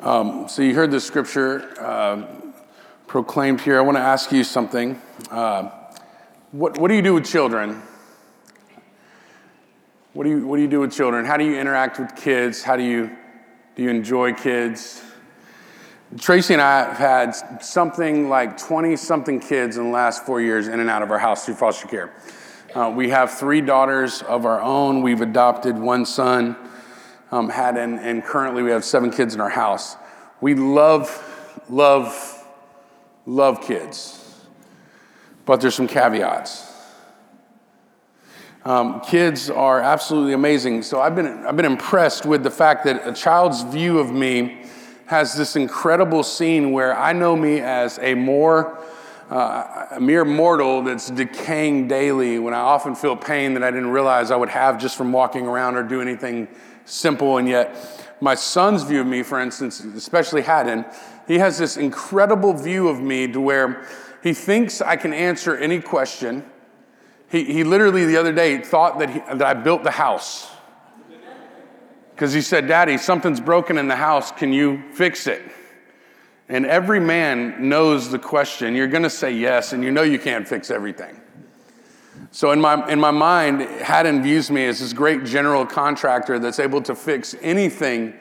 Um, so you heard the scripture uh, proclaimed here. I want to ask you something. Uh, what, what do you do with children? What do, you, what do you do with children? How do you interact with kids? How do you, do you enjoy kids? Tracy and I have had something like 20 something kids in the last four years in and out of our house through foster care. Uh, we have three daughters of our own. We've adopted one son, um, had and, and currently we have seven kids in our house. We love, love, love kids, but there's some caveats. Um, kids are absolutely amazing. So I've been, I've been impressed with the fact that a child's view of me has this incredible scene where I know me as a more uh, a mere mortal that's decaying daily when I often feel pain that I didn't realize I would have just from walking around or do anything simple. And yet, my son's view of me, for instance, especially Haddon, he has this incredible view of me to where he thinks I can answer any question. He, he literally the other day thought that, he, that I built the house. Because he said, Daddy, something's broken in the house. Can you fix it? And every man knows the question. You're going to say yes, and you know you can't fix everything. So, in my, in my mind, Haddon views me as this great general contractor that's able to fix anything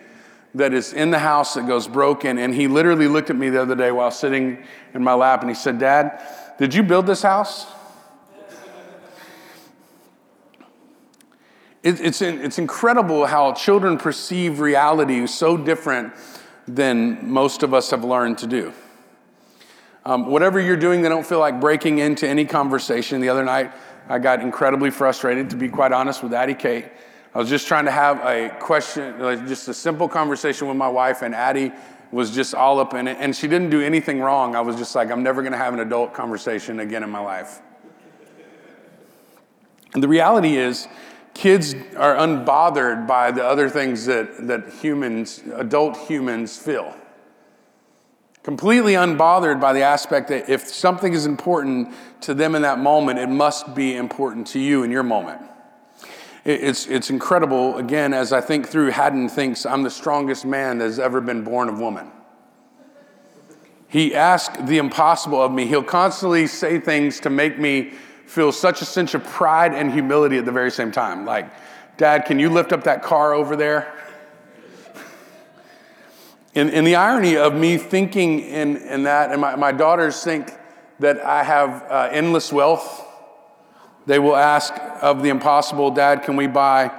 that is in the house that goes broken. And he literally looked at me the other day while sitting in my lap and he said, Dad, did you build this house? It, it's, it's incredible how children perceive reality so different than most of us have learned to do. Um, whatever you're doing, they don't feel like breaking into any conversation. The other night, I got incredibly frustrated, to be quite honest, with Addie Kate. I was just trying to have a question, like just a simple conversation with my wife, and Addie was just all up in it. And she didn't do anything wrong. I was just like, I'm never going to have an adult conversation again in my life. And the reality is, kids are unbothered by the other things that, that humans, adult humans, feel. Completely unbothered by the aspect that if something is important to them in that moment, it must be important to you in your moment. It's, it's incredible, again, as I think through, Haddon thinks I'm the strongest man that has ever been born of woman. He asks the impossible of me. He'll constantly say things to make me feel such a sense of pride and humility at the very same time. Like, Dad, can you lift up that car over there? And, and the irony of me thinking in, in that, and my, my daughters think that I have uh, endless wealth. They will ask of the impossible, Dad, can we buy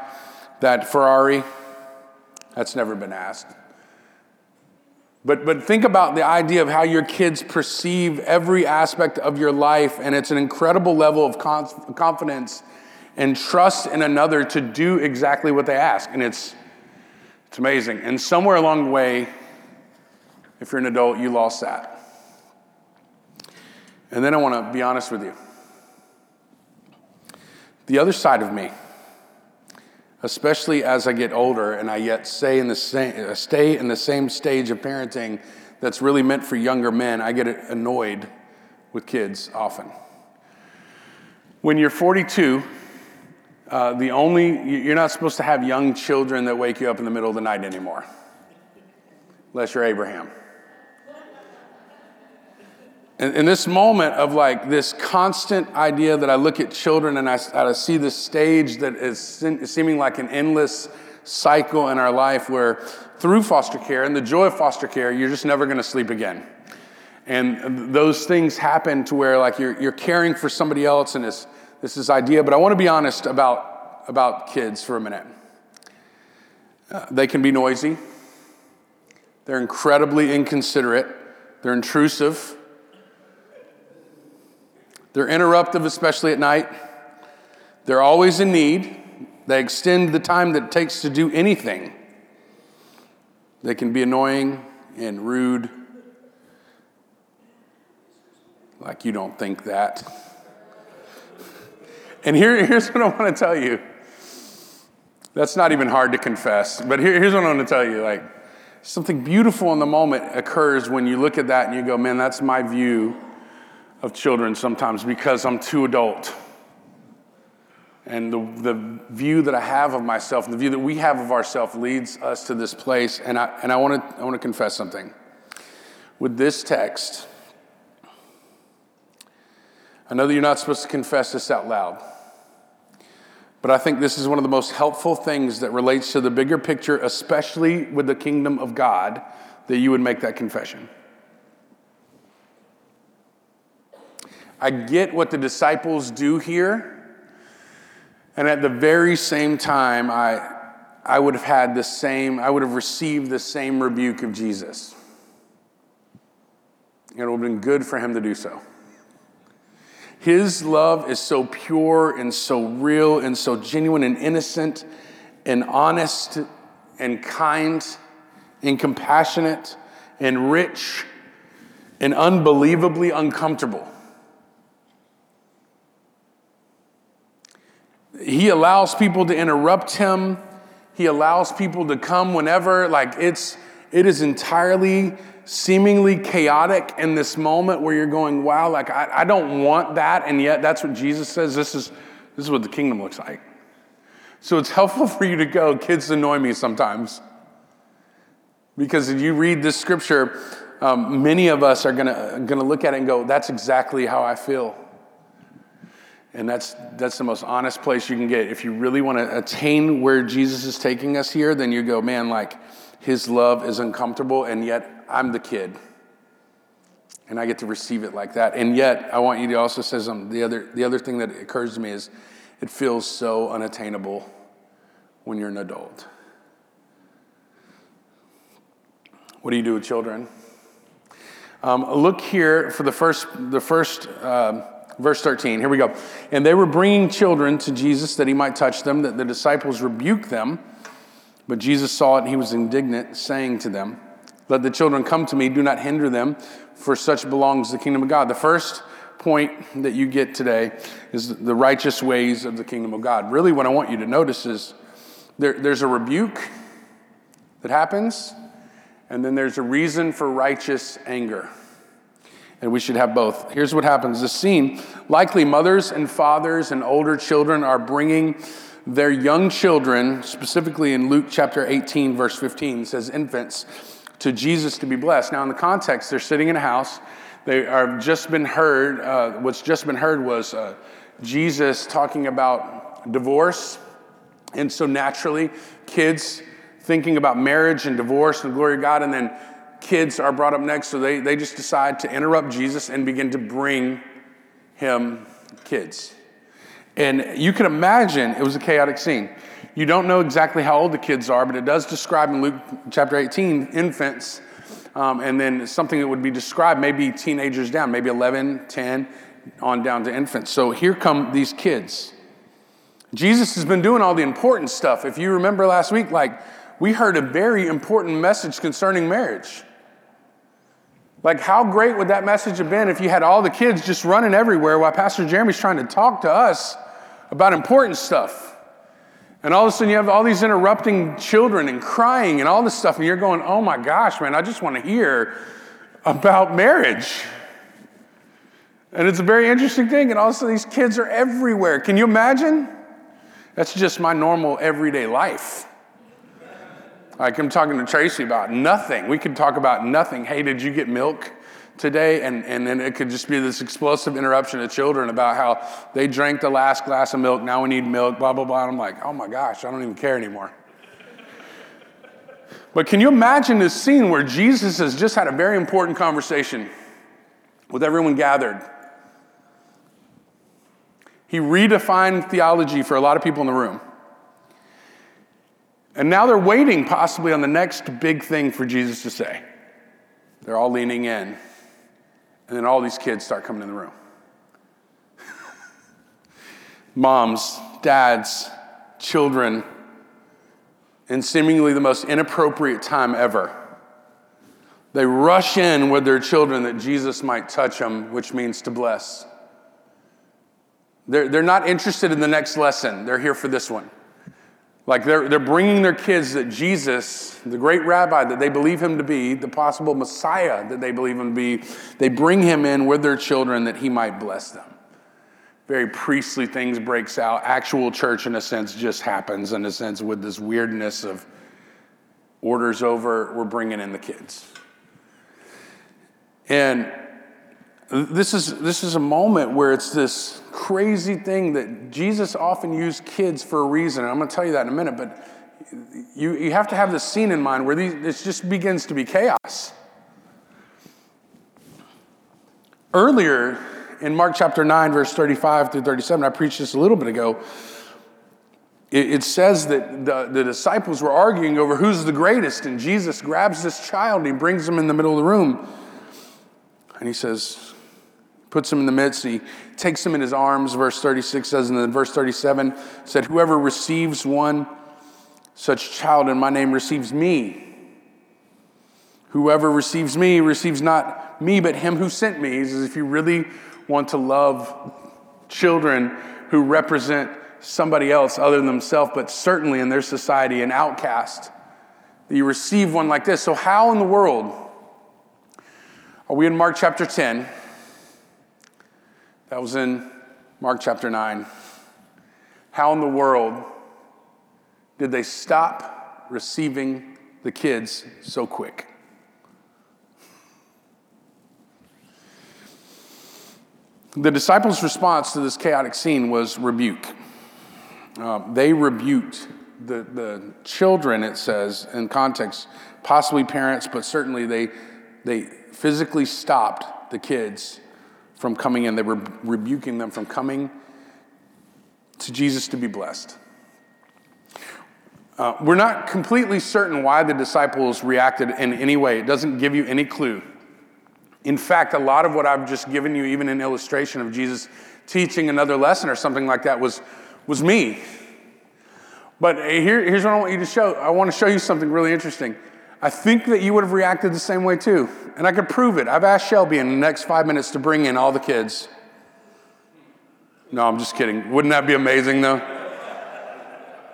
that Ferrari? That's never been asked. But, but think about the idea of how your kids perceive every aspect of your life, and it's an incredible level of confidence and trust in another to do exactly what they ask. And it's, it's amazing. And somewhere along the way, if you're an adult, you lost that. And then I want to be honest with you. The other side of me, especially as I get older and I yet stay in the same, stay in the same stage of parenting that's really meant for younger men, I get annoyed with kids often. When you're 42, uh, the only, you're not supposed to have young children that wake you up in the middle of the night anymore, unless you're Abraham. In, in this moment of like this constant idea that I look at children and I, I see this stage that is seeming like an endless cycle in our life where through foster care and the joy of foster care, you're just never going to sleep again. And those things happen to where like you're, you're caring for somebody else and this, this is idea. But I want to be honest about, about kids for a minute. Uh, they can be noisy. They're incredibly inconsiderate. They're intrusive. They're interruptive, especially at night. They're always in need. They extend the time that it takes to do anything. They can be annoying and rude. Like you don't think that. And here, here's what I want to tell you. That's not even hard to confess, but here, here's what I want to tell you. Like, something beautiful in the moment occurs when you look at that and you go, man, that's my view of children sometimes because I'm too adult. and the, the view that I have of myself and the view that we have of ourselves leads us to this place. And I, and I want to I want to confess something. With this text, I know that you're not supposed to confess this out loud, but I think this is one of the most helpful things that relates to the bigger picture, especially with the kingdom of God, that you would make that confession. I get what the disciples do here. And at the very same time, I, I would have had the same, I would have received the same rebuke of Jesus. And it would have been good for him to do so. His love is so pure and so real and so genuine and innocent and honest and kind and compassionate and rich and unbelievably uncomfortable. He allows people to interrupt him. He allows people to come whenever. Like it's, it is entirely seemingly chaotic in this moment where you're going, wow, like I, I don't want that. And yet that's what Jesus says. This is, this is what the kingdom looks like. So it's helpful for you to go, kids annoy me sometimes. Because if you read this scripture, um, many of us are gonna, gonna look at it and go, that's exactly how I feel. And that's, that's the most honest place you can get. If you really want to attain where Jesus is taking us here, then you go, man, like his love is uncomfortable, and yet I'm the kid. And I get to receive it like that. And yet, I want you to also say something. The other, the other thing that occurs to me is it feels so unattainable when you're an adult. What do you do with children? Um, look here for the first, the first. Uh, verse 13. Here we go. And they were bringing children to Jesus that he might touch them, that the disciples rebuked them. But Jesus saw it and he was indignant, saying to them, Let the children come to me, do not hinder them, for such belongs the kingdom of God. The first point that you get today is the righteous ways of the kingdom of God. Really, what I want you to notice is there, there's a rebuke that happens, and then there's a reason for righteous anger and we should have both. Here's what happens the scene likely mothers and fathers and older children are bringing their young children, specifically in Luke chapter 18, verse 15, says infants, to Jesus to be blessed. Now, in the context, they're sitting in a house. They are just been heard, uh, what's just been heard was uh, Jesus talking about divorce. And so naturally, kids thinking about marriage and divorce and the glory of God, and then kids are brought up next, so they, they just decide to interrupt Jesus and begin to bring him kids. And you can imagine it was a chaotic scene. You don't know exactly how old the kids are, but it does describe in Luke chapter 18 infants, um, and then something that would be described maybe teenagers down, maybe 11, 10, on down to infants. So here come these kids. Jesus has been doing all the important stuff. If you remember last week, like we heard a very important message concerning marriage. Like, how great would that message have been if you had all the kids just running everywhere while Pastor Jeremy's trying to talk to us about important stuff? And all of a sudden, you have all these interrupting children and crying and all this stuff, and you're going, oh my gosh, man, I just want to hear about marriage. And it's a very interesting thing, and also these kids are everywhere. Can you imagine? That's just my normal everyday life. Like I'm talking to Tracy about nothing. We could talk about nothing. Hey, did you get milk today? And, and then it could just be this explosive interruption of children about how they drank the last glass of milk. Now we need milk, blah, blah, blah. And I'm like, oh my gosh, I don't even care anymore. But can you imagine this scene where Jesus has just had a very important conversation with everyone gathered? He redefined theology for a lot of people in the room. And now they're waiting possibly on the next big thing for Jesus to say. They're all leaning in. And then all these kids start coming in the room. Moms, dads, children, in seemingly the most inappropriate time ever. They rush in with their children that Jesus might touch them, which means to bless. They're, they're not interested in the next lesson, they're here for this one. Like they're, they're bringing their kids that Jesus, the great rabbi that they believe him to be, the possible Messiah that they believe him to be, they bring him in with their children that he might bless them. very priestly things breaks out. Actual church, in a sense, just happens, in a sense, with this weirdness of orders over, we're bringing in the kids. And this is, this is a moment where it's this crazy thing that Jesus often used kids for a reason. And I'm going to tell you that in a minute, but you, you have to have this scene in mind where this just begins to be chaos. Earlier in Mark chapter 9, verse 35 through 37, I preached this a little bit ago. It, it says that the, the disciples were arguing over who's the greatest, and Jesus grabs this child and he brings him in the middle of the room. And he says, puts him in the midst, he takes him in his arms, verse 36 says, and then verse 37 said, Whoever receives one such child in my name receives me. Whoever receives me receives not me, but him who sent me. He says, if you really want to love children who represent somebody else other than themselves, but certainly in their society, an outcast, that you receive one like this. So, how in the world are we in Mark chapter 10? That was in Mark chapter 9. How in the world did they stop receiving the kids so quick? The disciples' response to this chaotic scene was rebuke. Uh, they rebuked the, the children, it says, in context, possibly parents, but certainly they, they physically stopped the kids from coming in. They were rebuking them from coming to Jesus to be blessed. Uh, we're not completely certain why the disciples reacted in any way. It doesn't give you any clue. In fact, a lot of what I've just given you, even an illustration of Jesus teaching another lesson or something like that, was, was me. But here, here's what I want you to show. I want to show you something really interesting. I think that you would have reacted the same way too. And I could prove it. I've asked Shelby in the next five minutes to bring in all the kids. No, I'm just kidding. Wouldn't that be amazing though?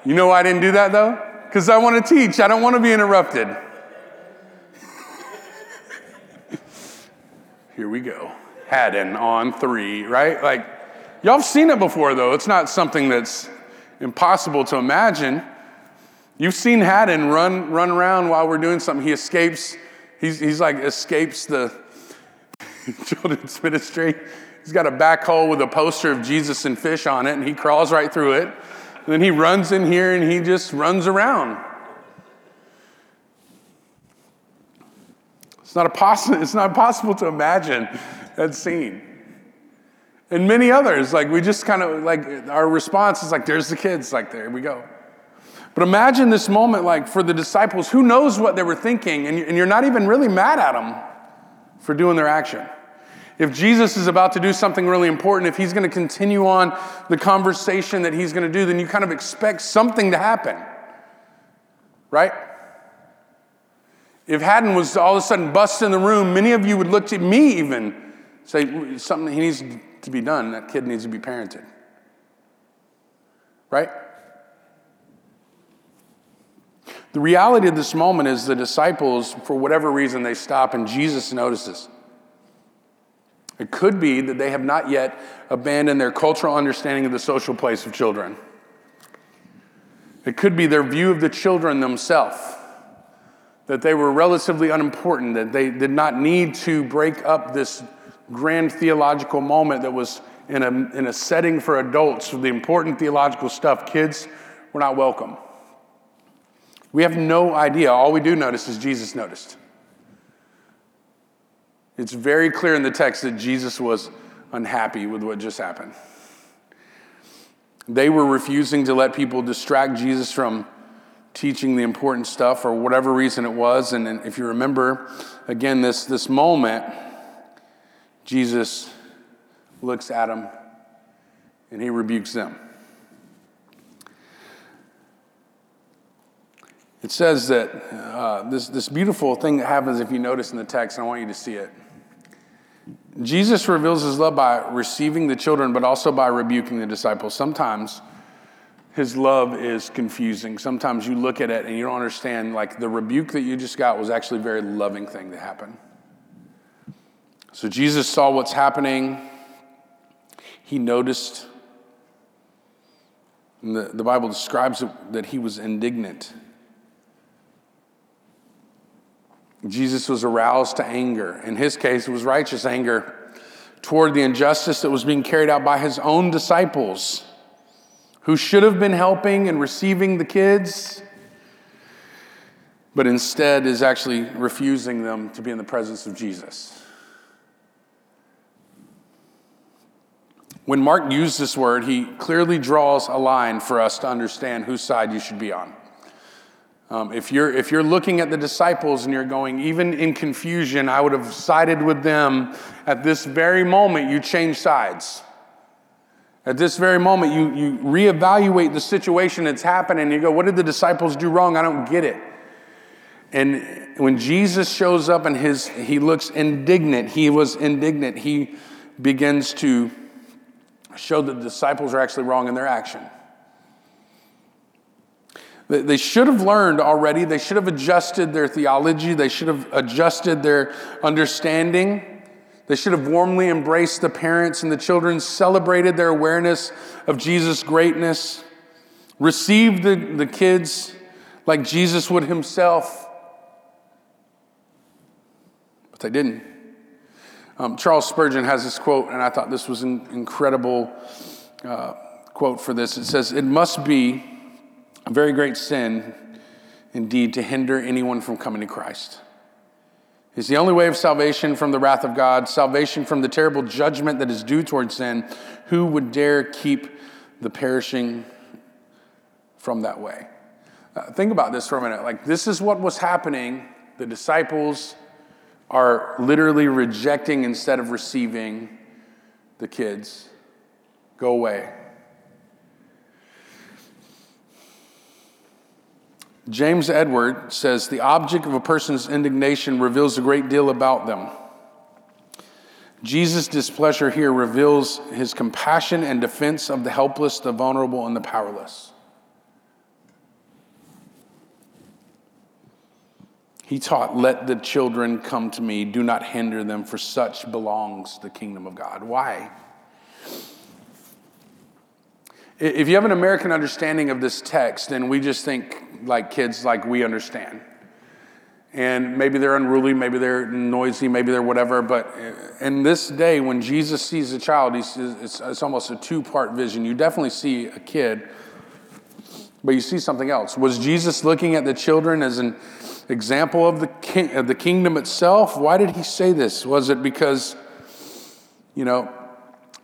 You know why I didn't do that though? Because I want to teach. I don't want to be interrupted. Here we go. Haddon on three, right? Like, y'all have seen it before though. It's not something that's impossible to imagine. You've seen Haddon run, run around while we're doing something. He escapes, he's, he's like escapes the children's ministry. He's got a backhoe with a poster of Jesus and fish on it, and he crawls right through it. And then he runs in here and he just runs around. It's not, a poss- it's not possible to imagine that scene. And many others, like we just kind of like our response is like, there's the kids, like there we go. But imagine this moment, like for the disciples, who knows what they were thinking, and you're not even really mad at them for doing their action. If Jesus is about to do something really important, if he's going to continue on the conversation that he's going to do, then you kind of expect something to happen. Right? If Haddon was all of a sudden bust in the room, many of you would look to me even say something he needs to be done. That kid needs to be parented. Right? The reality of this moment is the disciples, for whatever reason, they stop and Jesus notices. It could be that they have not yet abandoned their cultural understanding of the social place of children. It could be their view of the children themselves, that they were relatively unimportant, that they did not need to break up this grand theological moment that was in a, in a setting for adults for the important theological stuff. Kids were not welcome. We have no idea. All we do notice is Jesus noticed. It's very clear in the text that Jesus was unhappy with what just happened. They were refusing to let people distract Jesus from teaching the important stuff or whatever reason it was. And if you remember, again, this, this moment, Jesus looks at them and he rebukes them. It says that uh, this, this beautiful thing that happens if you notice in the text, and I want you to see it. Jesus reveals his love by receiving the children, but also by rebuking the disciples. Sometimes his love is confusing. Sometimes you look at it and you don't understand, like the rebuke that you just got was actually a very loving thing to happen. So Jesus saw what's happening. He noticed, the, the Bible describes that he was indignant. Jesus was aroused to anger. In his case, it was righteous anger toward the injustice that was being carried out by his own disciples, who should have been helping and receiving the kids, but instead is actually refusing them to be in the presence of Jesus. When Mark used this word, he clearly draws a line for us to understand whose side you should be on. Um, if, you're, if you're looking at the disciples and you're going, even in confusion, I would have sided with them. At this very moment, you change sides. At this very moment, you, you reevaluate the situation that's happening you go, What did the disciples do wrong? I don't get it. And when Jesus shows up and his, he looks indignant, he was indignant, he begins to show that the disciples are actually wrong in their action. They should have learned already. They should have adjusted their theology. They should have adjusted their understanding. They should have warmly embraced the parents and the children, celebrated their awareness of Jesus' greatness, received the, the kids like Jesus would himself. But they didn't. Um, Charles Spurgeon has this quote, and I thought this was an incredible uh, quote for this. It says, It must be a very great sin indeed to hinder anyone from coming to Christ. It's the only way of salvation from the wrath of God, salvation from the terrible judgment that is due towards sin. Who would dare keep the perishing from that way? Uh, think about this for a minute. Like, this is what was happening. The disciples are literally rejecting instead of receiving the kids. Go away. James Edward says the object of a person's indignation reveals a great deal about them. Jesus' displeasure here reveals his compassion and defense of the helpless, the vulnerable, and the powerless. He taught, Let the children come to me, do not hinder them, for such belongs the kingdom of God. Why? If you have an American understanding of this text, then we just think like kids like we understand. And maybe they're unruly, maybe they're noisy, maybe they're whatever. But in this day, when Jesus sees a child, he's, it's, it's almost a two part vision. You definitely see a kid, but you see something else. Was Jesus looking at the children as an example of the, king, of the kingdom itself? Why did he say this? Was it because, you know,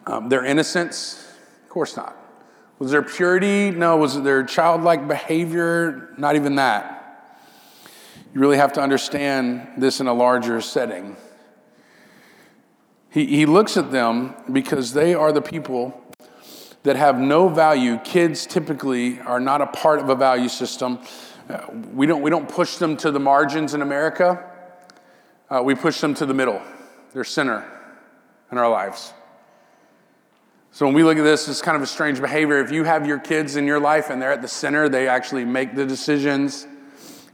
um, their innocence? Of course not. Was there purity? No. Was there childlike behavior? Not even that. You really have to understand this in a larger setting. He, he looks at them because they are the people that have no value. Kids typically are not a part of a value system. Uh, we, don't, we don't push them to the margins in America, uh, we push them to the middle. They're center in our lives. So when we look at this, it's kind of a strange behavior. If you have your kids in your life and they're at the center, they actually make the decisions.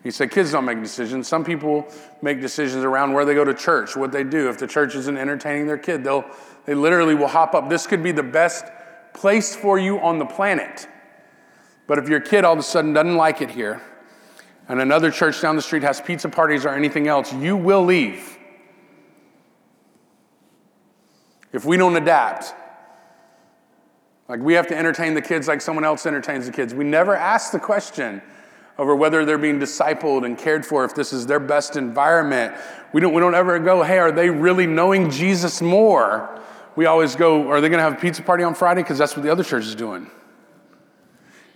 You say kids don't make decisions. Some people make decisions around where they go to church, what they do. If the church isn't entertaining their kid, they'll they literally will hop up. This could be the best place for you on the planet. But if your kid all of a sudden doesn't like it here, and another church down the street has pizza parties or anything else, you will leave. If we don't adapt, like we have to entertain the kids like someone else entertains the kids. We never ask the question over whether they're being discipled and cared for, if this is their best environment. We don't, we don't ever go, hey, are they really knowing Jesus more? We always go, are they going to have a pizza party on Friday? Because that's what the other church is doing.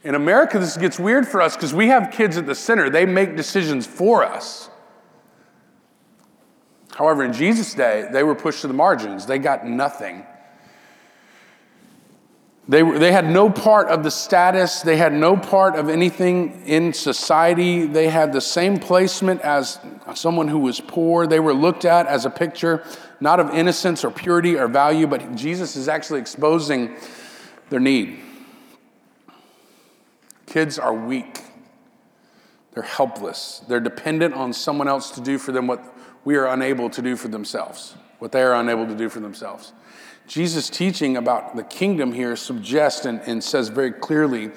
In America, this gets weird for us because we have kids at the center. They make decisions for us. However, in Jesus' day, they were pushed to the margins. They got nothing. They, they had no part of the status, they had no part of anything in society. They had the same placement as someone who was poor. They were looked at as a picture, not of innocence or purity or value, but Jesus is actually exposing their need. Kids are weak, they're helpless, they're dependent on someone else to do for them what we are unable to do for themselves. what they are unable to do for themselves. Jesus' teaching about the kingdom here suggests and, and says very clearly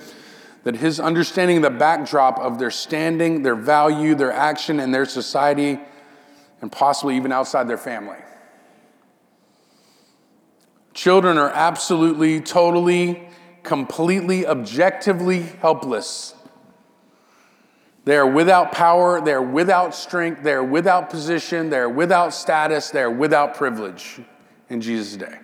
that his understanding the backdrop of their standing, their value, their action, and their society, and possibly even outside their family. Children are absolutely, totally, completely, objectively helpless. They are without power, they are without strength, they are without position, they are without status, they are without privilege in Jesus' day.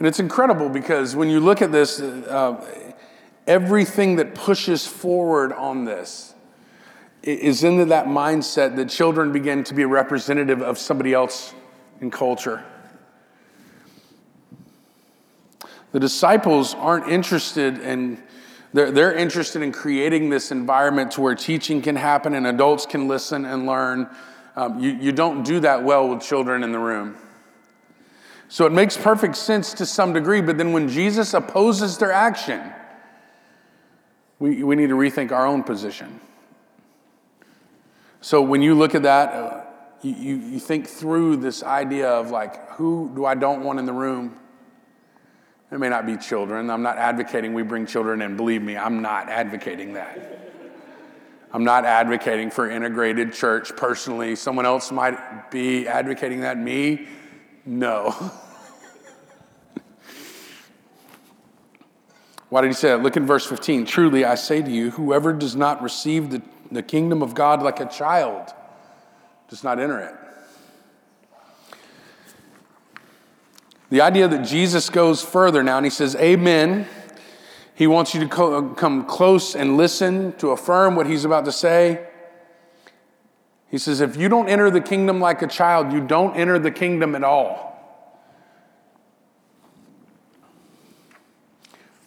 And it's incredible because when you look at this, uh, everything that pushes forward on this is into that mindset that children begin to be representative of somebody else in culture. The disciples aren't interested in, they're, they're interested in creating this environment to where teaching can happen and adults can listen and learn. Um, you, you don't do that well with children in the room. So it makes perfect sense to some degree, but then when Jesus opposes their action, we, we need to rethink our own position. So when you look at that, uh, you, you, you think through this idea of like, who do I don't want in the room? It may not be children. I'm not advocating we bring children in. Believe me, I'm not advocating that. I'm not advocating for integrated church personally. Someone else might be advocating that. Me, no. Why did he say that? Look in verse 15. Truly, I say to you, whoever does not receive the, the kingdom of God like a child does not enter it. The idea that Jesus goes further now and he says, Amen. He wants you to co- come close and listen to affirm what he's about to say. He says, If you don't enter the kingdom like a child, you don't enter the kingdom at all.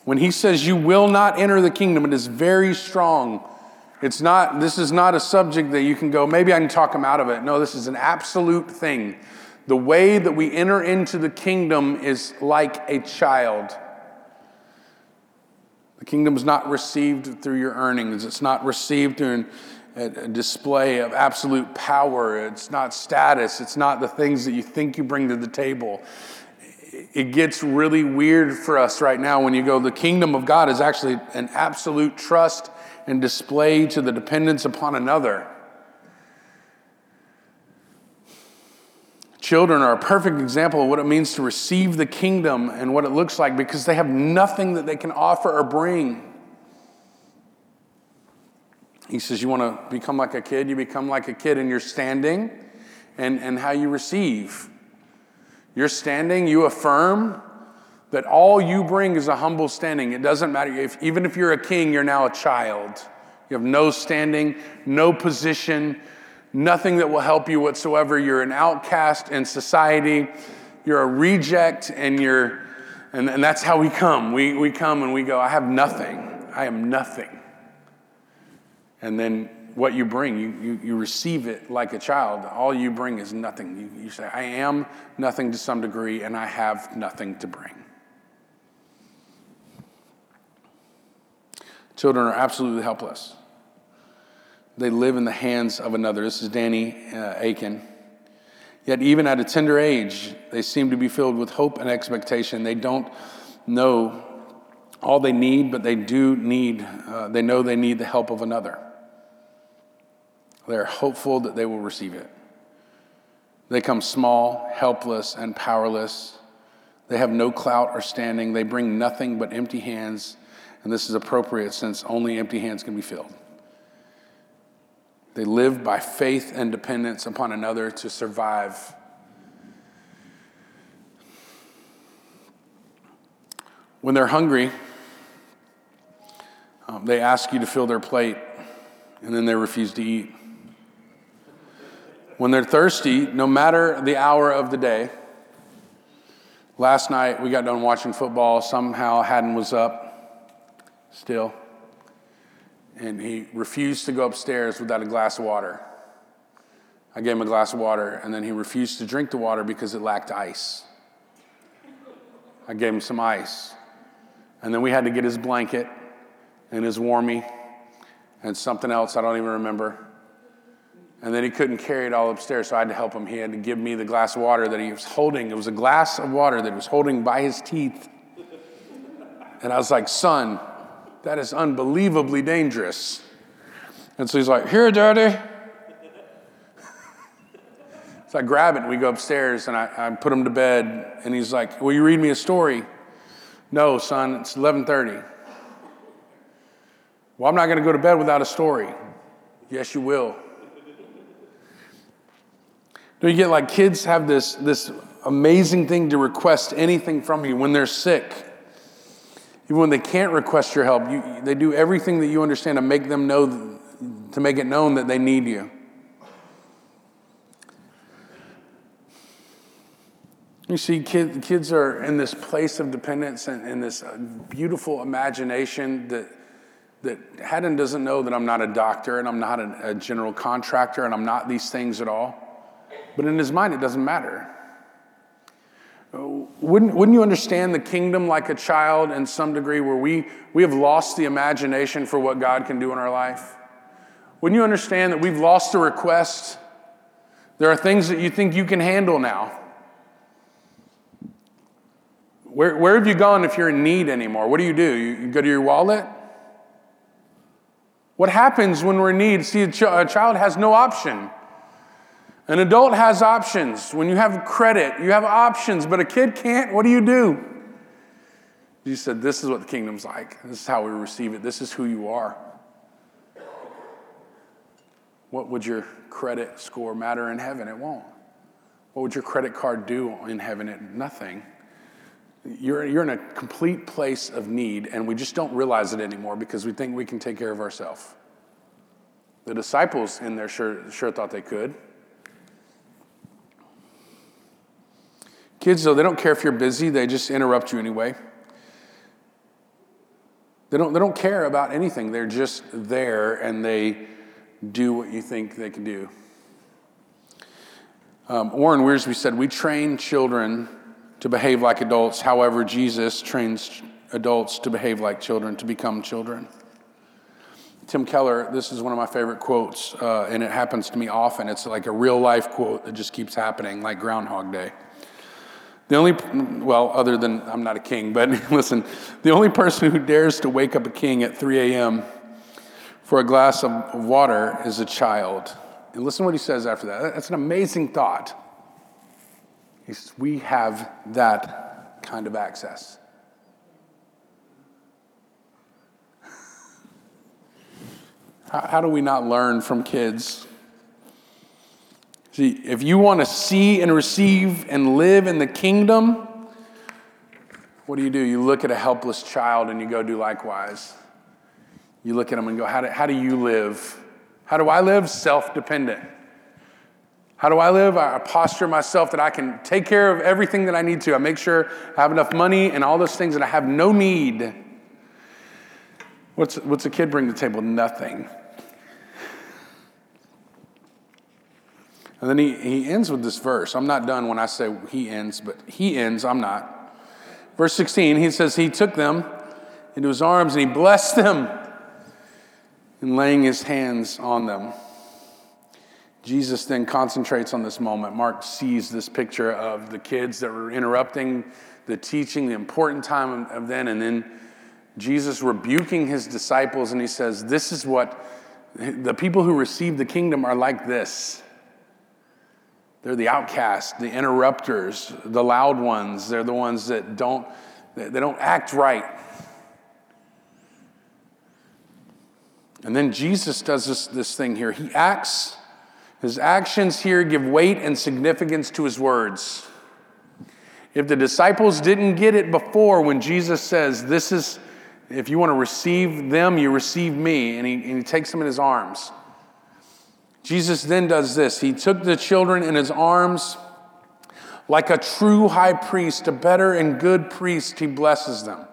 When he says you will not enter the kingdom, it is very strong. It's not, this is not a subject that you can go, maybe I can talk him out of it. No, this is an absolute thing. The way that we enter into the kingdom is like a child. The kingdom is not received through your earnings, it's not received through a display of absolute power, it's not status, it's not the things that you think you bring to the table. It gets really weird for us right now when you go, the kingdom of God is actually an absolute trust and display to the dependence upon another. Children are a perfect example of what it means to receive the kingdom and what it looks like because they have nothing that they can offer or bring. He says, You want to become like a kid? You become like a kid in your standing and, and how you receive. You're standing, you affirm that all you bring is a humble standing. It doesn't matter if, even if you're a king, you're now a child. You have no standing, no position, nothing that will help you whatsoever. You're an outcast in society. You're a reject, and you're, and, and that's how we come. We, we come and we go, I have nothing. I am nothing. And then what you bring, you, you, you receive it like a child. All you bring is nothing. You, you say, I am nothing to some degree, and I have nothing to bring. Children are absolutely helpless. They live in the hands of another. This is Danny uh, Akin. Yet, even at a tender age, they seem to be filled with hope and expectation. They don't know all they need, but they do need, uh, they know they need the help of another. They're hopeful that they will receive it. They come small, helpless, and powerless. They have no clout or standing. They bring nothing but empty hands. And this is appropriate since only empty hands can be filled. They live by faith and dependence upon another to survive. When they're hungry, um, they ask you to fill their plate, and then they refuse to eat. When they're thirsty, no matter the hour of the day, last night we got done watching football. Somehow Haddon was up still and he refused to go upstairs without a glass of water. I gave him a glass of water, and then he refused to drink the water because it lacked ice. I gave him some ice. And then we had to get his blanket and his warmie and something else I don't even remember. And then he couldn't carry it all upstairs, so I had to help him. He had to give me the glass of water that he was holding. It was a glass of water that he was holding by his teeth. And I was like, son, that is unbelievably dangerous. And so he's like, Here, daddy. so I grab it and we go upstairs and I, I put him to bed. And he's like, Will you read me a story? No, son, it's 11:30. Well, I'm not going to go to bed without a story. Yes, you will. Do you get like kids have this, this amazing thing to request anything from you when they're sick? Even when they can't request your help, you, they do everything that you understand to make them know, to make it known that they need you. You see, kid, kids are in this place of dependence and in this uh, beautiful imagination that, that Haddon doesn't know that I'm not a doctor and I'm not a, a general contractor and I'm not these things at all. But in his mind, it doesn't matter. Wouldn't, wouldn't you understand the kingdom like a child in some degree where we, we have lost the imagination for what God can do in our life? Wouldn't you understand that we've lost the request? There are things that you think you can handle now. Where, where have you gone if you're in need anymore? What do you do? You, go to your wallet? What happens when we're in need? See, a, ch- a child has no option. An adult has options. When you have credit, you have options, but a kid can't. What do you do? Jesus said, This is what the kingdom's like. This is how we receive it. This is who you are. What would your credit score matter in heaven? It won't. What would your credit card do in heaven? It nothing. You're, you're in a complete place of need, and we just don't realize it anymore because we think we can take care of ourselves. The disciples in there sure, sure thought they could. Kids, though, they don't care if you're busy, they just interrupt you anyway. They don't, they don't care about anything. They're just there and they do what you think they can do. Um, Warren Wiersbe said, We train children to behave like adults. However, Jesus trains adults to behave like children, to become children. Tim Keller, this is one of my favorite quotes, uh, and it happens to me often. It's like a real life quote that just keeps happening, like Groundhog Day. The only, well, other than I'm not a king, but listen, the only person who dares to wake up a king at 3 a.m. for a glass of water is a child. And listen what he says after that. That's an amazing thought. He says, We have that kind of access. How, how do we not learn from kids? See, if you want to see and receive and live in the kingdom, what do you do? You look at a helpless child and you go do likewise. You look at them and go, How do, how do you live? How do I live? Self dependent. How do I live? I posture myself that I can take care of everything that I need to. I make sure I have enough money and all those things that I have no need. What's, what's a kid bring to the table? Nothing. And then he, he ends with this verse. I'm not done when I say he ends, but he ends, I'm not. Verse 16, he says, He took them into his arms and he blessed them and laying his hands on them. Jesus then concentrates on this moment. Mark sees this picture of the kids that were interrupting the teaching, the important time of then, and then Jesus rebuking his disciples, and he says, This is what the people who receive the kingdom are like this. They're the outcasts, the interrupters, the loud ones. They're the ones that don't, they don't act right. And then Jesus does this, this thing here. He acts, his actions here give weight and significance to his words. If the disciples didn't get it before when Jesus says, This is, if you want to receive them, you receive me, and he, and he takes them in his arms. Jesus then does this He took the children in his arms. Like a true high priest, a better and good priest, he blesses them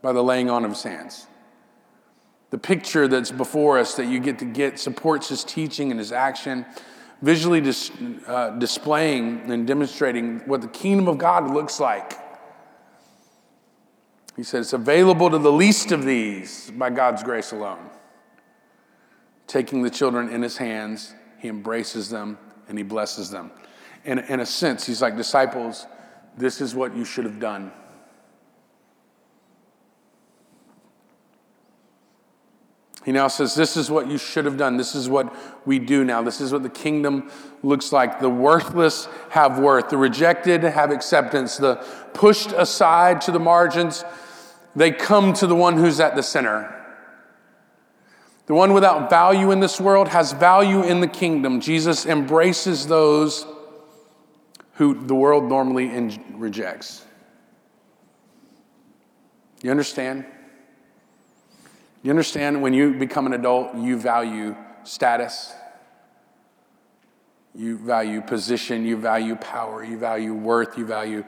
by the laying on of his hands. The picture that's before us that you get to get supports his teaching and his action, visually dis, uh, displaying and demonstrating what the kingdom of God looks like. He said it's available to the least of these by God's grace alone taking the children in his hands, he embraces them, and he blesses them. In, in a sense, he's like, disciples, this is what you should have done. He now says, This is what you should have done. This is what we do now. This is what the kingdom looks like. The worthless have worth. The rejected have acceptance. The pushed aside to the margins, they come to the one who's at the center. The one without value in this world has value in the kingdom. Jesus embraces those who the world normally rejects. You understand? You understand when you become an adult, you value status, you value position, you value power, you value worth, you value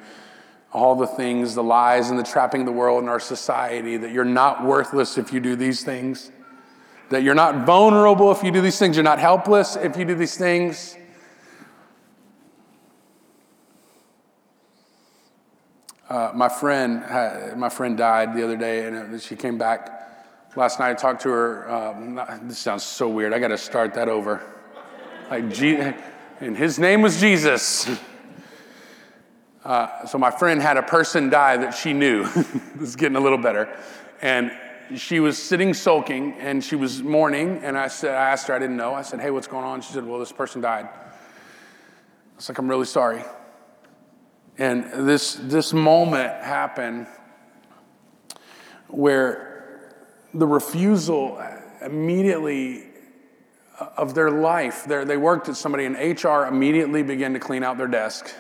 all the things, the lies and the trapping of the world in our society, that you're not worthless if you do these things, that you're not vulnerable if you do these things, you're not helpless if you do these things. Uh, my friend, my friend died the other day, and she came back Last night I talked to her. Um, this sounds so weird. I got to start that over. Like, G- and his name was Jesus. Uh, so my friend had a person die that she knew. this is getting a little better, and she was sitting sulking and she was mourning. And I said, I asked her, I didn't know. I said, Hey, what's going on? She said, Well, this person died. I was like, I'm really sorry. And this this moment happened where the refusal immediately uh, of their life. They worked at somebody, and HR immediately began to clean out their desk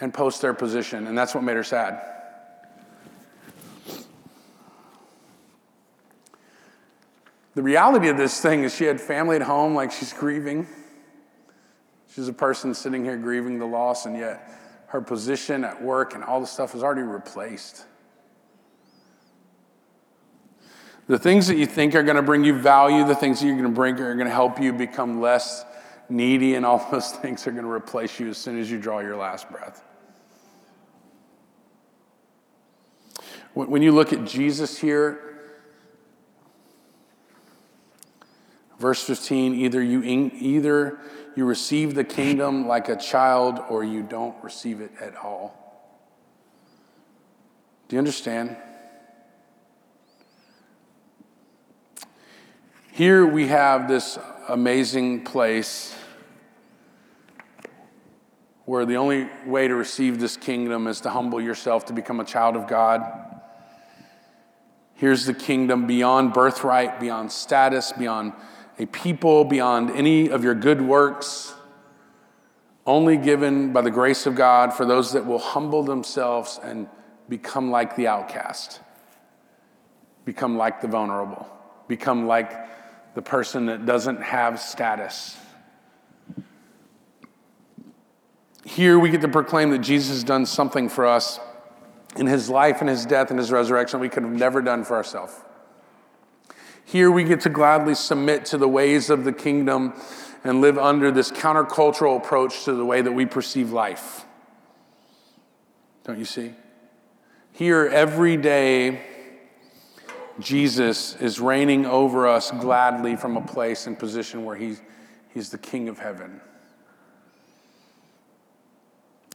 and post their position, and that's what made her sad. The reality of this thing is she had family at home, like she's grieving. She's a person sitting here grieving the loss, and yet her position at work and all the stuff is already replaced. The things that you think are going to bring you value, the things that you're going to bring are going to help you become less needy, and all those things are going to replace you as soon as you draw your last breath. When you look at Jesus here, verse 15, either you, either you receive the kingdom like a child or you don't receive it at all. Do you understand? Here we have this amazing place where the only way to receive this kingdom is to humble yourself to become a child of God. Here's the kingdom beyond birthright, beyond status, beyond a people, beyond any of your good works, only given by the grace of God for those that will humble themselves and become like the outcast, become like the vulnerable, become like the person that doesn't have status. Here we get to proclaim that Jesus has done something for us in his life and his death and his resurrection we could have never done for ourselves. Here we get to gladly submit to the ways of the kingdom and live under this countercultural approach to the way that we perceive life. Don't you see? Here, every day, Jesus is reigning over us gladly from a place and position where he's, he's the King of heaven.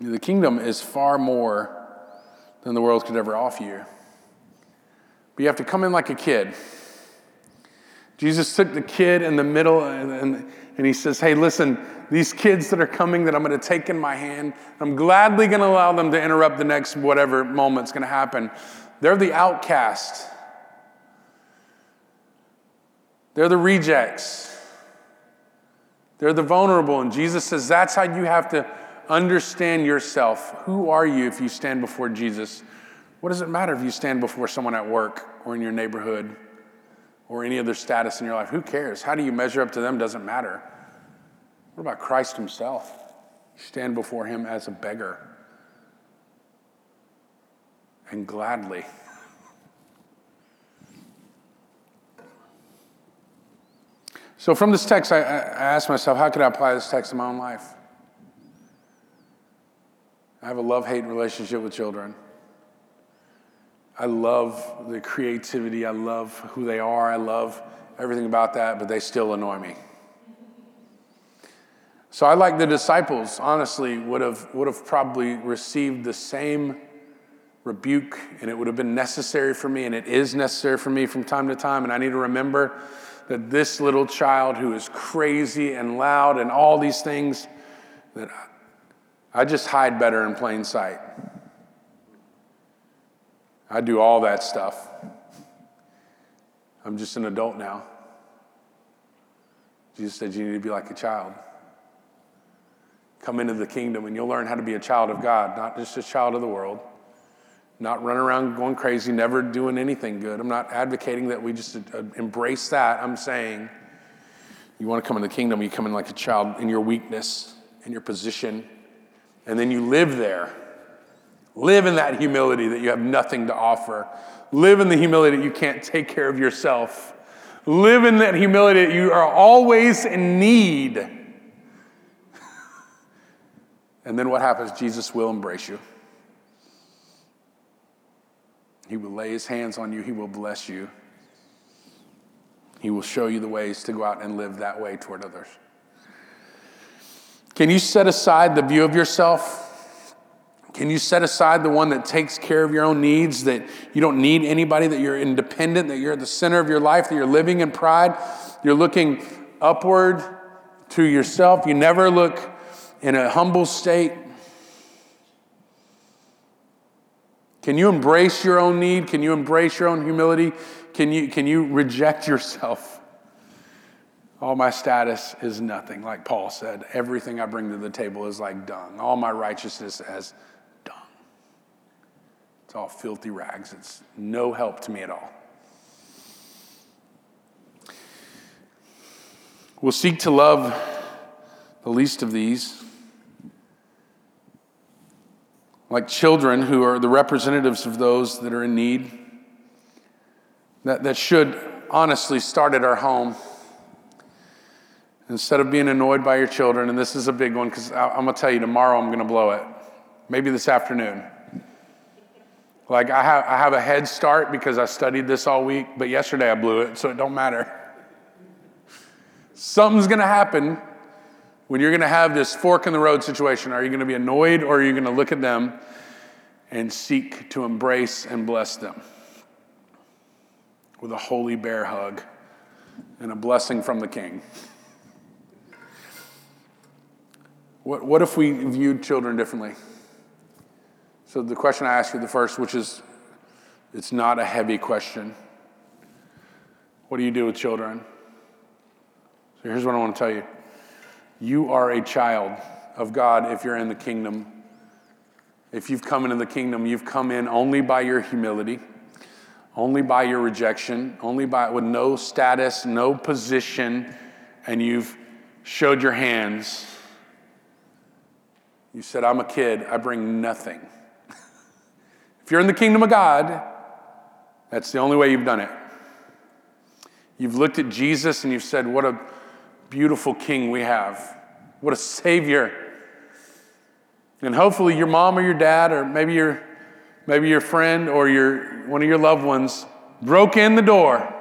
The kingdom is far more than the world could ever offer you. But you have to come in like a kid. Jesus took the kid in the middle and, and, and he says, Hey, listen, these kids that are coming that I'm going to take in my hand, I'm gladly going to allow them to interrupt the next whatever moment's going to happen. They're the outcast. They're the rejects. They're the vulnerable. And Jesus says that's how you have to understand yourself. Who are you if you stand before Jesus? What does it matter if you stand before someone at work or in your neighborhood or any other status in your life? Who cares? How do you measure up to them doesn't matter. What about Christ Himself? You stand before Him as a beggar and gladly. So, from this text, I, I asked myself, how could I apply this text to my own life? I have a love hate relationship with children. I love the creativity. I love who they are. I love everything about that, but they still annoy me. So I like the disciples, honestly, would have, would have probably received the same rebuke, and it would have been necessary for me, and it is necessary for me from time to time. And I need to remember that this little child who is crazy and loud and all these things, that I just hide better in plain sight. I do all that stuff. I'm just an adult now. Jesus said you need to be like a child. Come into the kingdom and you'll learn how to be a child of God, not just a child of the world. Not running around going crazy, never doing anything good. I'm not advocating that we just uh, embrace that. I'm saying you want to come in the kingdom, you come in like a child in your weakness, in your position, and then you live there. Live in that humility that you have nothing to offer. Live in the humility that you can't take care of yourself. Live in that humility that you are always in need. and then what happens? Jesus will embrace you. He will lay his hands on you, he will bless you. He will show you the ways to go out and live that way toward others. Can you set aside the view of yourself can you set aside the one that takes care of your own needs, that you don't need anybody, that you're independent, that you're at the center of your life, that you're living in pride? You're looking upward to yourself. You never look in a humble state. Can you embrace your own need? Can you embrace your own humility? Can you, can you reject yourself? All my status is nothing, like Paul said. Everything I bring to the table is like dung. All my righteousness as it's all filthy rags. It's no help to me at all. We'll seek to love the least of these like children who are the representatives of those that are in need. That, that should honestly start at our home. Instead of being annoyed by your children, and this is a big one because I'm going to tell you tomorrow I'm going to blow it. Maybe this afternoon. Like I have, I have a head start because I studied this all week, but yesterday I blew it, so it don't matter. Something's gonna happen when you're gonna have this fork in the road situation. Are you gonna be annoyed or are you gonna look at them and seek to embrace and bless them with a holy bear hug and a blessing from the king? What, what if we viewed children differently? So, the question I asked you, the first, which is it's not a heavy question. What do you do with children? So, here's what I want to tell you you are a child of God if you're in the kingdom. If you've come into the kingdom, you've come in only by your humility, only by your rejection, only by with no status, no position, and you've showed your hands. You said, I'm a kid, I bring nothing. If you're in the kingdom of God, that's the only way you've done it. You've looked at Jesus and you've said, What a beautiful king we have. What a savior. And hopefully your mom or your dad or maybe your maybe your friend or your one of your loved ones broke in the door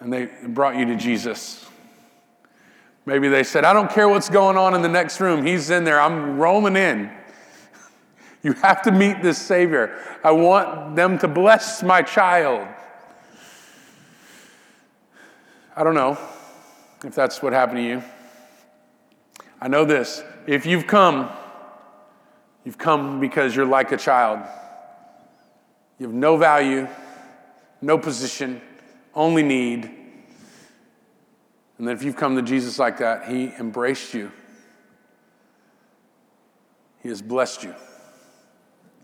and they brought you to Jesus. Maybe they said, I don't care what's going on in the next room. He's in there. I'm rolling in. You have to meet this Savior. I want them to bless my child. I don't know if that's what happened to you. I know this. If you've come, you've come because you're like a child. You have no value, no position, only need. And then if you've come to Jesus like that, He embraced you, He has blessed you.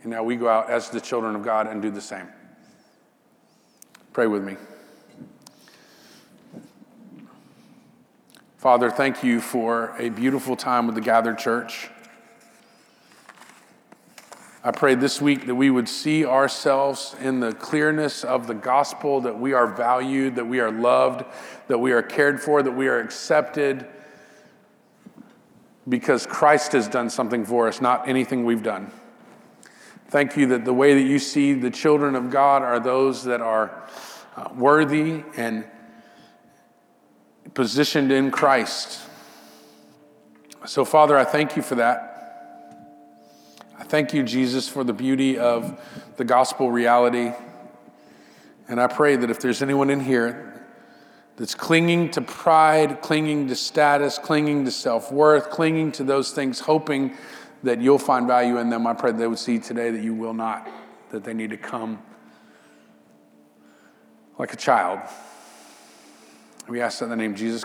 And now we go out as the children of God and do the same. Pray with me. Father, thank you for a beautiful time with the gathered church. I pray this week that we would see ourselves in the clearness of the gospel, that we are valued, that we are loved, that we are cared for, that we are accepted because Christ has done something for us, not anything we've done. Thank you that the way that you see the children of God are those that are uh, worthy and positioned in Christ. So, Father, I thank you for that. I thank you, Jesus, for the beauty of the gospel reality. And I pray that if there's anyone in here that's clinging to pride, clinging to status, clinging to self worth, clinging to those things, hoping that you'll find value in them, I pray that they would see today that you will not, that they need to come like a child. We ask that in the name of Jesus.